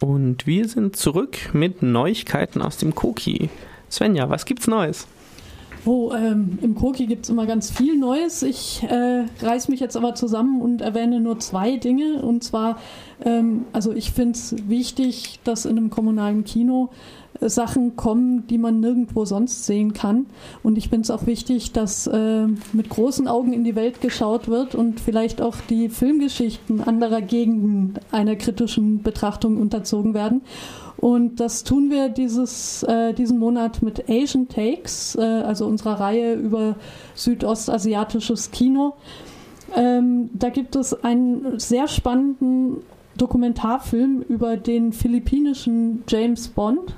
Und wir sind zurück mit Neuigkeiten aus dem Koki. Svenja, was gibt's Neues? Oh, ähm, im Koki gibt es immer ganz viel Neues. Ich äh, reiß mich jetzt aber zusammen und erwähne nur zwei Dinge. Und zwar, ähm, also ich finde es wichtig, dass in einem kommunalen Kino äh, Sachen kommen, die man nirgendwo sonst sehen kann. Und ich finde es auch wichtig, dass äh, mit großen Augen in die Welt geschaut wird und vielleicht auch die Filmgeschichten anderer Gegenden einer kritischen Betrachtung unterzogen werden. Und das tun wir dieses, äh, diesen Monat mit Asian Takes, äh, also unserer Reihe über südostasiatisches Kino. Ähm, da gibt es einen sehr spannenden Dokumentarfilm über den philippinischen James Bond,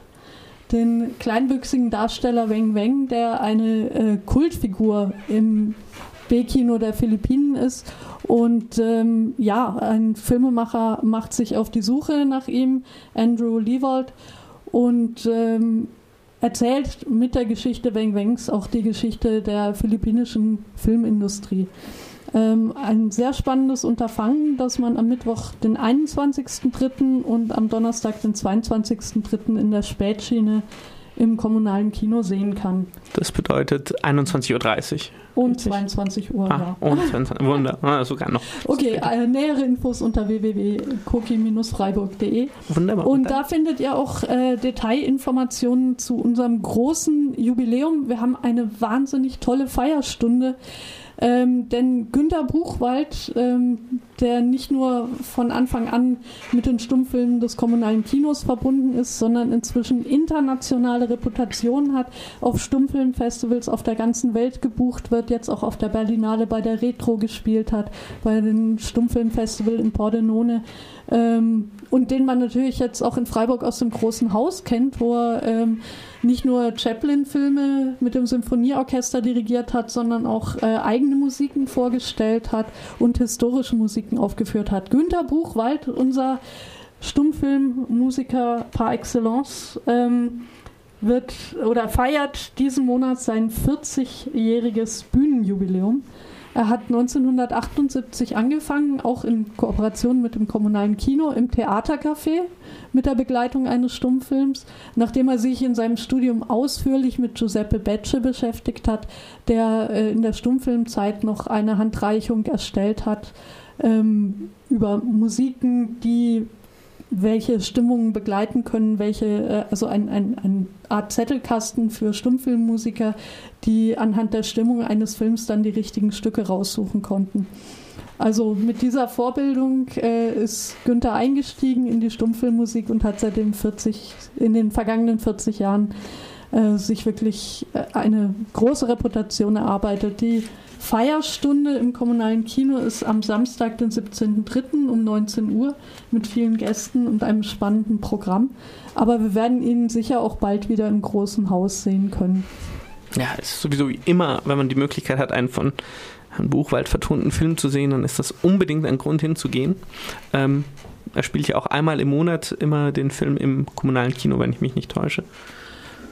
den kleinwüchsigen Darsteller Weng Weng, der eine äh, Kultfigur im B-Kino der Philippinen ist. Und ähm, ja, ein Filmemacher macht sich auf die Suche nach ihm, Andrew Leavold, und ähm, erzählt mit der Geschichte Weng Wengs auch die Geschichte der philippinischen Filmindustrie. Ähm, ein sehr spannendes Unterfangen, das man am Mittwoch, den 21.03. und am Donnerstag, den 22.03. in der Spätschiene im kommunalen Kino sehen kann. Das bedeutet 21.30 Uhr. Und 22 Uhr, ah, ja. Und 22, Wunder, ah, sogar noch. Okay, äh, nähere Infos unter www.koki-freiburg.de. Wunderbar. Und da findet ihr auch äh, Detailinformationen zu unserem großen Jubiläum. Wir haben eine wahnsinnig tolle Feierstunde ähm, denn Günter Buchwald, ähm, der nicht nur von Anfang an mit den Stummfilmen des kommunalen Kinos verbunden ist, sondern inzwischen internationale Reputation hat, auf Stummfilmfestivals auf der ganzen Welt gebucht wird, jetzt auch auf der Berlinale bei der Retro gespielt hat, bei den Stummfilmfestival in Pordenone ähm, und den man natürlich jetzt auch in Freiburg aus dem großen Haus kennt, wo er ähm, nicht nur Chaplin-Filme mit dem Symphonieorchester dirigiert hat, sondern auch äh, eigene Musiken vorgestellt hat und historische Musiken aufgeführt hat. Günter Buchwald, unser Stummfilmmusiker par excellence, ähm, wird oder feiert diesen Monat sein 40-jähriges Bühnenjubiläum. Er hat 1978 angefangen, auch in Kooperation mit dem kommunalen Kino im Theatercafé mit der Begleitung eines Stummfilms, nachdem er sich in seinem Studium ausführlich mit Giuseppe Becce beschäftigt hat, der äh, in der Stummfilmzeit noch eine Handreichung erstellt hat ähm, über Musiken, die welche Stimmungen begleiten können, welche, äh, also ein, ein, ein Art Zettelkasten für Stummfilmmusiker, die anhand der Stimmung eines Films dann die richtigen Stücke raussuchen konnten. Also mit dieser Vorbildung äh, ist Günther eingestiegen in die Stummfilmmusik und hat seitdem 40, in den vergangenen 40 Jahren äh, sich wirklich äh, eine große Reputation erarbeitet, die Feierstunde im kommunalen Kino ist am Samstag, den 17.03. um 19 Uhr mit vielen Gästen und einem spannenden Programm. Aber wir werden ihn sicher auch bald wieder im großen Haus sehen können. Ja, es ist sowieso immer, wenn man die Möglichkeit hat, einen von Herrn Buchwald vertonten Film zu sehen, dann ist das unbedingt ein Grund hinzugehen. Ähm, er spielt ja auch einmal im Monat immer den Film im kommunalen Kino, wenn ich mich nicht täusche.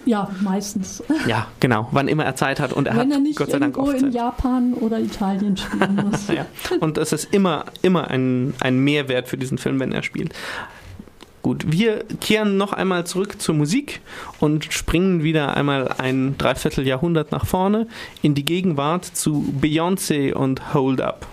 Ja, meistens. Ja, genau, wann immer er Zeit hat und er Wenn hat er nicht Gott sei Dank oft in Zeit. Japan oder Italien spielen muss. ja. Und es ist immer, immer ein, ein Mehrwert für diesen Film, wenn er spielt. Gut, wir kehren noch einmal zurück zur Musik und springen wieder einmal ein Dreivierteljahrhundert nach vorne in die Gegenwart zu Beyoncé und Hold Up.